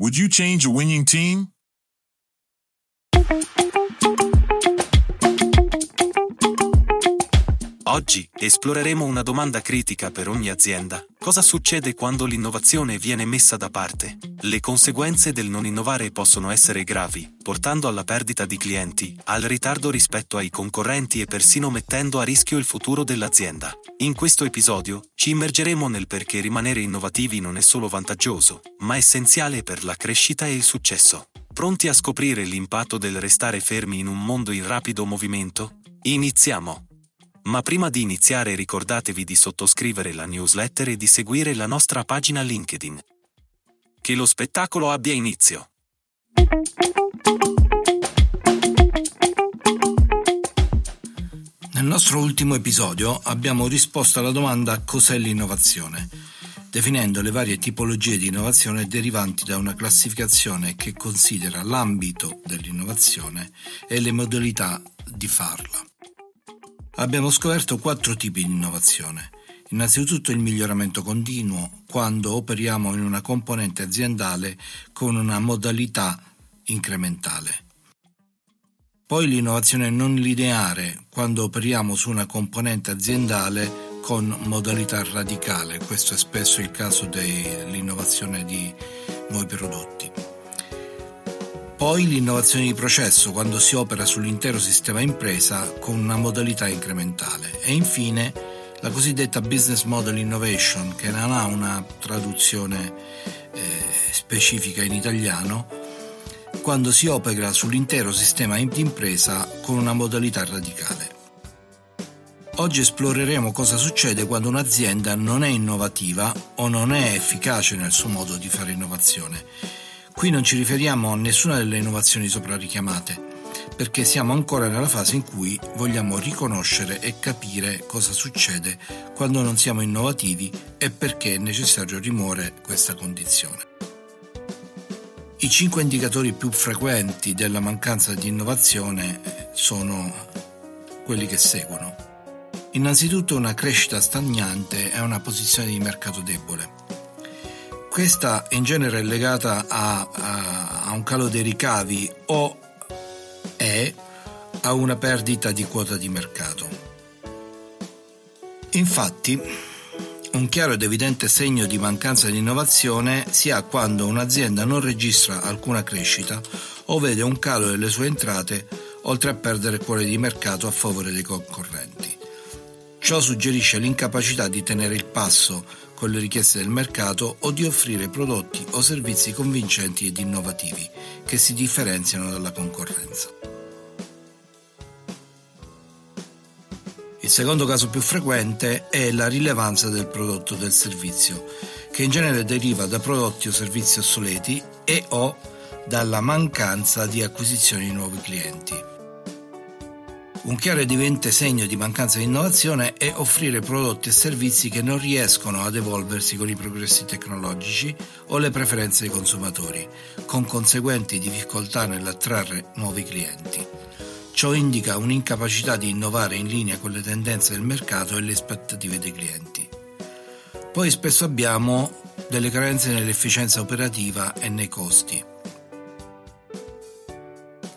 Would you change a winning team? Oggi esploreremo una domanda critica per ogni azienda. Cosa succede quando l'innovazione viene messa da parte? Le conseguenze del non innovare possono essere gravi, portando alla perdita di clienti, al ritardo rispetto ai concorrenti e persino mettendo a rischio il futuro dell'azienda. In questo episodio ci immergeremo nel perché rimanere innovativi non è solo vantaggioso, ma essenziale per la crescita e il successo. Pronti a scoprire l'impatto del restare fermi in un mondo in rapido movimento? Iniziamo! Ma prima di iniziare ricordatevi di sottoscrivere la newsletter e di seguire la nostra pagina LinkedIn. Che lo spettacolo abbia inizio. Nel nostro ultimo episodio abbiamo risposto alla domanda cos'è l'innovazione, definendo le varie tipologie di innovazione derivanti da una classificazione che considera l'ambito dell'innovazione e le modalità di farla. Abbiamo scoperto quattro tipi di innovazione. Innanzitutto il miglioramento continuo, quando operiamo in una componente aziendale con una modalità incrementale. Poi l'innovazione non lineare, quando operiamo su una componente aziendale con modalità radicale. Questo è spesso il caso dell'innovazione di nuovi prodotti. Poi l'innovazione di processo quando si opera sull'intero sistema impresa con una modalità incrementale. E infine la cosiddetta business model innovation che non ha una traduzione eh, specifica in italiano quando si opera sull'intero sistema di impresa con una modalità radicale. Oggi esploreremo cosa succede quando un'azienda non è innovativa o non è efficace nel suo modo di fare innovazione Qui non ci riferiamo a nessuna delle innovazioni sopra richiamate, perché siamo ancora nella fase in cui vogliamo riconoscere e capire cosa succede quando non siamo innovativi e perché è necessario rimuovere questa condizione. I cinque indicatori più frequenti della mancanza di innovazione sono quelli che seguono. Innanzitutto una crescita stagnante e una posizione di mercato debole. Questa in genere è legata a, a, a un calo dei ricavi o è a una perdita di quota di mercato. Infatti, un chiaro ed evidente segno di mancanza di innovazione si ha quando un'azienda non registra alcuna crescita o vede un calo delle sue entrate oltre a perdere cuore di mercato a favore dei concorrenti. Ciò suggerisce l'incapacità di tenere il passo con le richieste del mercato o di offrire prodotti o servizi convincenti ed innovativi che si differenziano dalla concorrenza. Il secondo caso più frequente è la rilevanza del prodotto o del servizio, che in genere deriva da prodotti o servizi obsoleti e o dalla mancanza di acquisizione di nuovi clienti. Un chiaro ed evidente segno di mancanza di innovazione è offrire prodotti e servizi che non riescono ad evolversi con i progressi tecnologici o le preferenze dei consumatori, con conseguenti difficoltà nell'attrarre nuovi clienti. Ciò indica un'incapacità di innovare in linea con le tendenze del mercato e le aspettative dei clienti. Poi spesso abbiamo delle carenze nell'efficienza operativa e nei costi,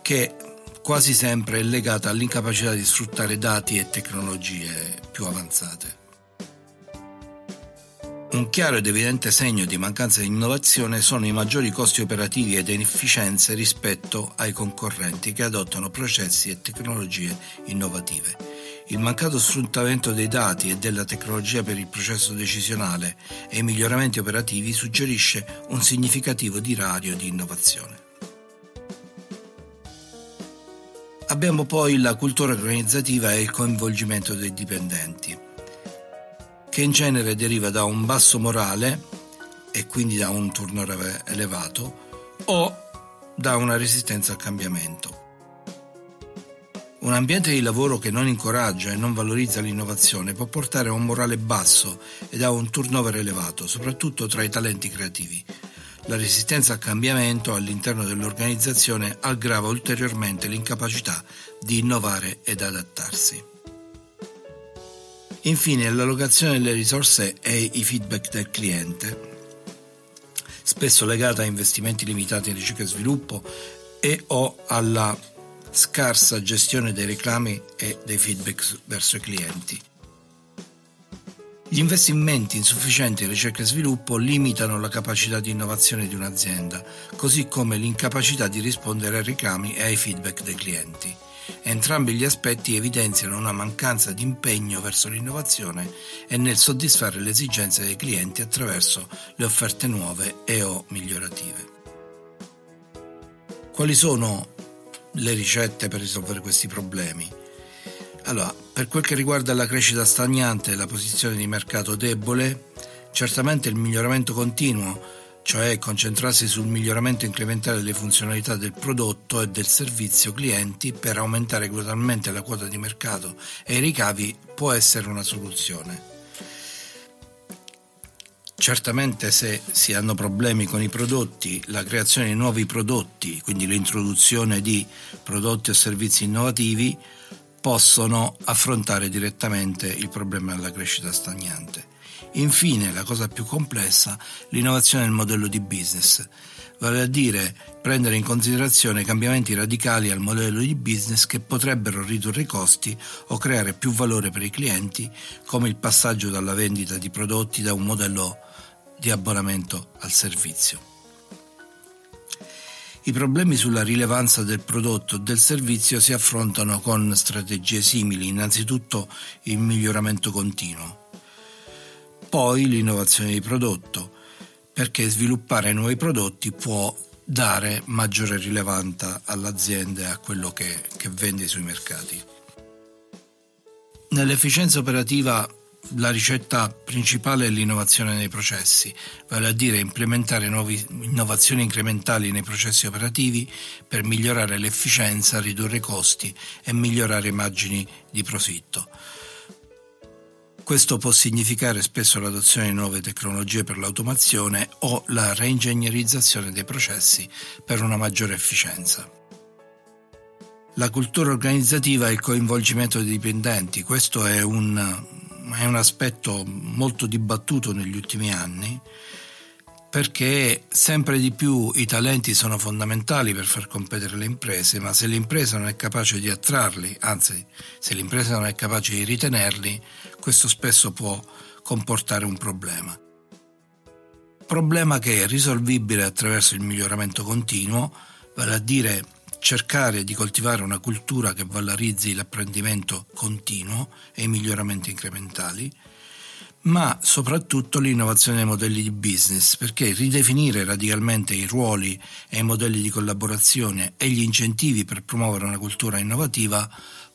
che quasi sempre è legata all'incapacità di sfruttare dati e tecnologie più avanzate. Un chiaro ed evidente segno di mancanza di innovazione sono i maggiori costi operativi ed inefficienze rispetto ai concorrenti che adottano processi e tecnologie innovative. Il mancato sfruttamento dei dati e della tecnologia per il processo decisionale e i miglioramenti operativi suggerisce un significativo dirario di innovazione. Abbiamo poi la cultura organizzativa e il coinvolgimento dei dipendenti, che in genere deriva da un basso morale e quindi da un turnover elevato o da una resistenza al cambiamento. Un ambiente di lavoro che non incoraggia e non valorizza l'innovazione può portare a un morale basso ed a un turnover elevato, soprattutto tra i talenti creativi, la resistenza al cambiamento all'interno dell'organizzazione aggrava ulteriormente l'incapacità di innovare ed adattarsi. Infine, l'allocazione delle risorse e i feedback del cliente. spesso legata a investimenti limitati in ricerca e sviluppo e o alla scarsa gestione dei reclami e dei feedback verso i clienti. Gli investimenti insufficienti in ricerca e sviluppo limitano la capacità di innovazione di un'azienda, così come l'incapacità di rispondere ai reclami e ai feedback dei clienti. Entrambi gli aspetti evidenziano una mancanza di impegno verso l'innovazione e nel soddisfare le esigenze dei clienti attraverso le offerte nuove e o migliorative. Quali sono le ricette per risolvere questi problemi? Allora, per quel che riguarda la crescita stagnante e la posizione di mercato debole, certamente il miglioramento continuo, cioè concentrarsi sul miglioramento incrementale delle funzionalità del prodotto e del servizio clienti per aumentare gradualmente la quota di mercato e i ricavi, può essere una soluzione. Certamente se si hanno problemi con i prodotti, la creazione di nuovi prodotti, quindi l'introduzione di prodotti o servizi innovativi, possono affrontare direttamente il problema della crescita stagnante. Infine, la cosa più complessa, l'innovazione del modello di business, vale a dire prendere in considerazione cambiamenti radicali al modello di business che potrebbero ridurre i costi o creare più valore per i clienti, come il passaggio dalla vendita di prodotti da un modello di abbonamento al servizio. I problemi sulla rilevanza del prodotto o del servizio si affrontano con strategie simili, innanzitutto il miglioramento continuo, poi l'innovazione di prodotto, perché sviluppare nuovi prodotti può dare maggiore rilevanza all'azienda e a quello che, che vende sui mercati. Nell'efficienza operativa la ricetta principale è l'innovazione nei processi, vale a dire implementare nuove innovazioni incrementali nei processi operativi per migliorare l'efficienza, ridurre i costi e migliorare i margini di profitto. Questo può significare spesso l'adozione di nuove tecnologie per l'automazione o la reingegnerizzazione dei processi per una maggiore efficienza. La cultura organizzativa e il coinvolgimento dei dipendenti, questo è un è un aspetto molto dibattuto negli ultimi anni perché sempre di più i talenti sono fondamentali per far competere le imprese, ma se l'impresa non è capace di attrarli, anzi se l'impresa non è capace di ritenerli, questo spesso può comportare un problema. Problema che è risolvibile attraverso il miglioramento continuo, vale a dire cercare di coltivare una cultura che valorizzi l'apprendimento continuo e i miglioramenti incrementali, ma soprattutto l'innovazione dei modelli di business, perché ridefinire radicalmente i ruoli e i modelli di collaborazione e gli incentivi per promuovere una cultura innovativa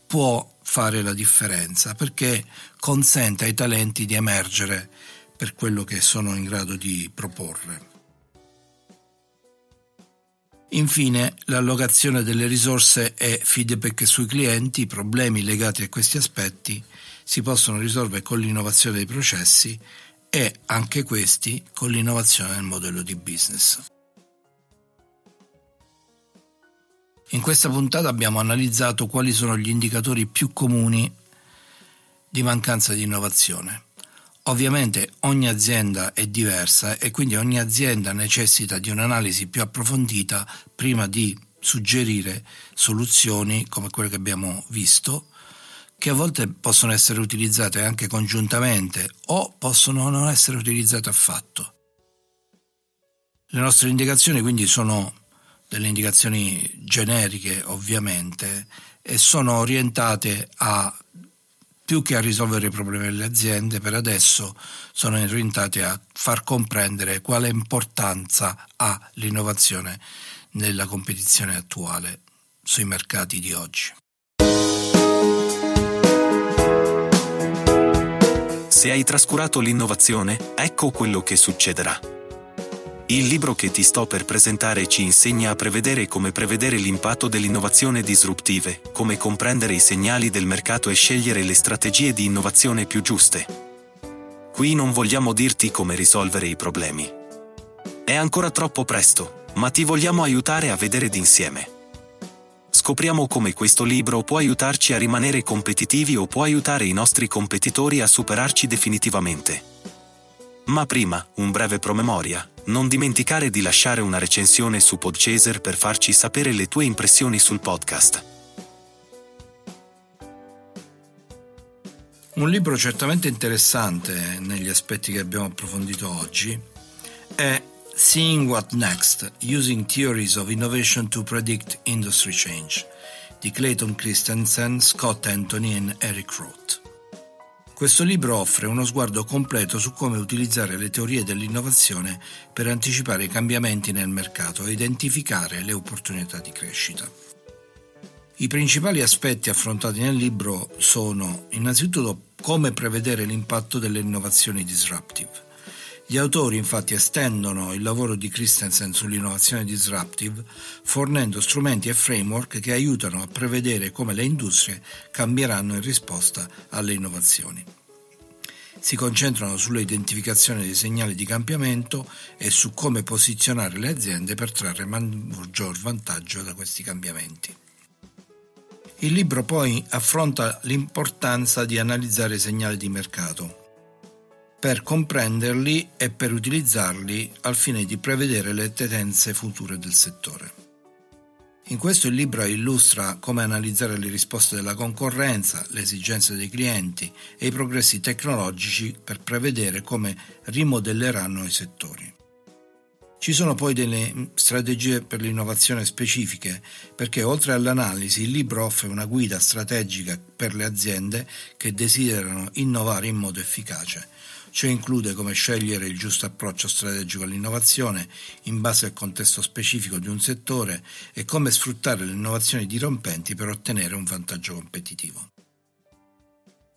può fare la differenza, perché consente ai talenti di emergere per quello che sono in grado di proporre. Infine, l'allocazione delle risorse e feedback sui clienti, i problemi legati a questi aspetti si possono risolvere con l'innovazione dei processi e anche questi con l'innovazione del modello di business. In questa puntata abbiamo analizzato quali sono gli indicatori più comuni di mancanza di innovazione. Ovviamente ogni azienda è diversa e quindi ogni azienda necessita di un'analisi più approfondita prima di suggerire soluzioni come quelle che abbiamo visto, che a volte possono essere utilizzate anche congiuntamente o possono non essere utilizzate affatto. Le nostre indicazioni quindi sono delle indicazioni generiche ovviamente e sono orientate a più che a risolvere i problemi delle aziende, per adesso sono orientati a far comprendere quale importanza ha l'innovazione nella competizione attuale sui mercati di oggi. Se hai trascurato l'innovazione, ecco quello che succederà. Il libro che ti sto per presentare ci insegna a prevedere come prevedere l'impatto dell'innovazione disruptive, come comprendere i segnali del mercato e scegliere le strategie di innovazione più giuste. Qui non vogliamo dirti come risolvere i problemi. È ancora troppo presto, ma ti vogliamo aiutare a vedere d'insieme. Scopriamo come questo libro può aiutarci a rimanere competitivi o può aiutare i nostri competitori a superarci definitivamente. Ma prima, un breve promemoria Non dimenticare di lasciare una recensione su Podchaser per farci sapere le tue impressioni sul podcast. Un libro certamente interessante negli aspetti che abbiamo approfondito oggi è Seeing What Next, Using Theories of Innovation to Predict Industry Change di Clayton Christensen, Scott Anthony e Eric Roth. Questo libro offre uno sguardo completo su come utilizzare le teorie dell'innovazione per anticipare i cambiamenti nel mercato e identificare le opportunità di crescita. I principali aspetti affrontati nel libro sono innanzitutto come prevedere l'impatto delle innovazioni disruptive, gli autori infatti estendono il lavoro di Christensen sull'innovazione disruptive fornendo strumenti e framework che aiutano a prevedere come le industrie cambieranno in risposta alle innovazioni. Si concentrano sull'identificazione dei segnali di cambiamento e su come posizionare le aziende per trarre maggior vantaggio da questi cambiamenti. Il libro poi affronta l'importanza di analizzare i segnali di mercato, per comprenderli e per utilizzarli al fine di prevedere le tendenze future del settore. In questo il libro illustra come analizzare le risposte della concorrenza, le esigenze dei clienti e i progressi tecnologici per prevedere come rimodelleranno i settori. Ci sono poi delle strategie per l'innovazione specifiche, perché oltre all'analisi il libro offre una guida strategica per le aziende che desiderano innovare in modo efficace Ciò include come scegliere il giusto approccio strategico all'innovazione in base al contesto specifico di un settore e come sfruttare le innovazioni dirompenti per ottenere un vantaggio competitivo.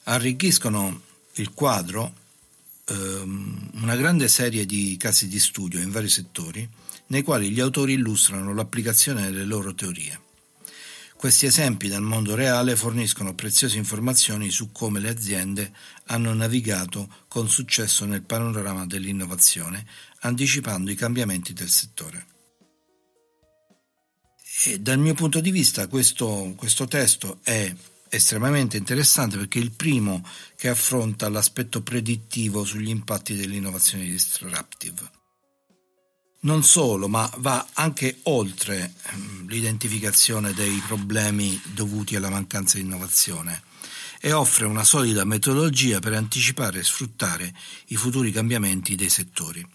Arricchiscono il quadro ehm, una grande serie di casi di studio in vari settori nei quali gli autori illustrano l'applicazione delle loro teorie. Questi esempi dal mondo reale forniscono preziose informazioni su come le aziende hanno navigato con successo nel panorama dell'innovazione, anticipando i cambiamenti del settore. E dal mio punto di vista questo, questo testo è estremamente interessante perché è il primo che affronta l'aspetto predittivo sugli impatti dell'innovazione disruptive. Non solo, ma va anche oltre ehm, l'identificazione dei problemi dovuti alla mancanza di innovazione e offre una solida metodologia per anticipare e sfruttare i futuri cambiamenti dei settori.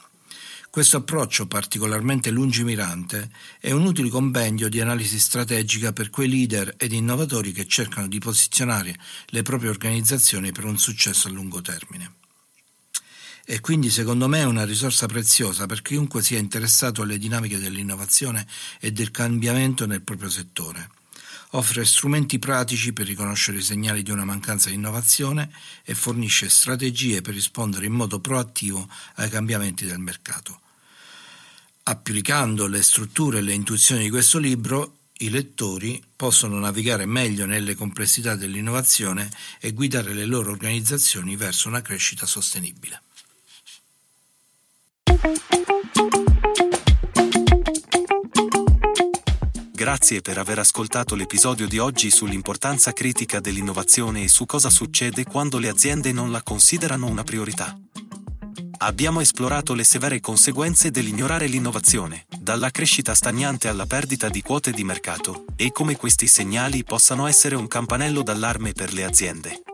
Questo approccio particolarmente lungimirante è un utile compendio di analisi strategica per quei leader ed innovatori che cercano di posizionare le proprie organizzazioni per un successo a lungo termine e quindi secondo me è una risorsa preziosa per chiunque sia interessato alle dinamiche dell'innovazione e del cambiamento nel proprio settore. Offre strumenti pratici per riconoscere i segnali di una mancanza di innovazione e fornisce strategie per rispondere in modo proattivo ai cambiamenti del mercato. Applicando le strutture e le intuizioni di questo libro, i lettori possono navigare meglio nelle complessità dell'innovazione e guidare le loro organizzazioni verso una crescita sostenibile. Grazie per aver ascoltato l'episodio di oggi sull'importanza critica dell'innovazione e su cosa succede quando le aziende non la considerano una priorità. Abbiamo esplorato le severe conseguenze dell'ignorare l'innovazione, dalla crescita stagnante alla perdita di quote di mercato, e come questi segnali possano essere un campanello d'allarme per le aziende.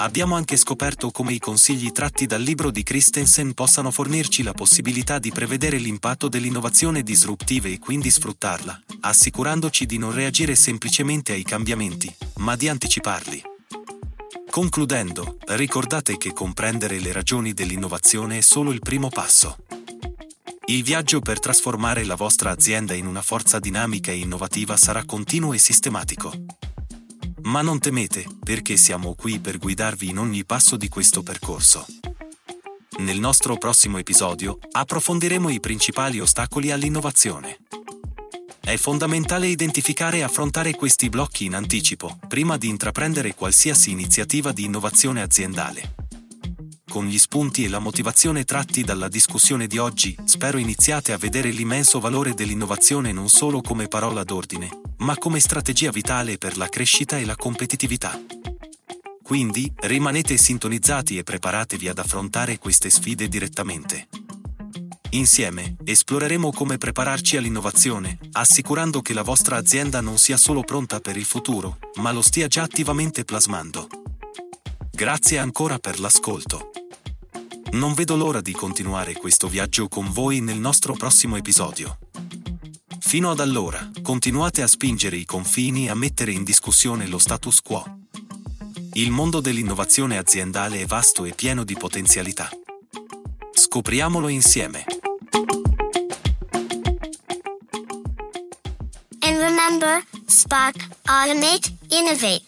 Abbiamo anche scoperto come i consigli tratti dal libro di Christensen possano fornirci la possibilità di prevedere l'impatto dell'innovazione disruptiva e quindi sfruttarla, assicurandoci di non reagire semplicemente ai cambiamenti, ma di anticiparli. Concludendo, ricordate che comprendere le ragioni dell'innovazione è solo il primo passo. Il viaggio per trasformare la vostra azienda in una forza dinamica e innovativa sarà continuo e sistematico. Ma non temete, perché siamo qui per guidarvi in ogni passo di questo percorso. Nel nostro prossimo episodio approfondiremo i principali ostacoli all'innovazione. È fondamentale identificare e affrontare questi blocchi in anticipo, prima di intraprendere qualsiasi iniziativa di innovazione aziendale. Con gli spunti e la motivazione tratti dalla discussione di oggi, spero iniziate a vedere l'immenso valore dell'innovazione non solo come parola d'ordine, ma come strategia vitale per la crescita e la competitività. Quindi, rimanete sintonizzati e preparatevi ad affrontare queste sfide direttamente. Insieme, esploreremo come prepararci all'innovazione, assicurando che la vostra azienda non sia solo pronta per il futuro, ma lo stia già attivamente plasmando. Grazie ancora per l'ascolto. Non vedo l'ora di continuare questo viaggio con voi nel nostro prossimo episodio. Fino ad allora, continuate a spingere i confini e a mettere in discussione lo status quo. Il mondo dell'innovazione aziendale è vasto e pieno di potenzialità. Scopriamolo insieme. And remember, Spark, Automate, Innovate.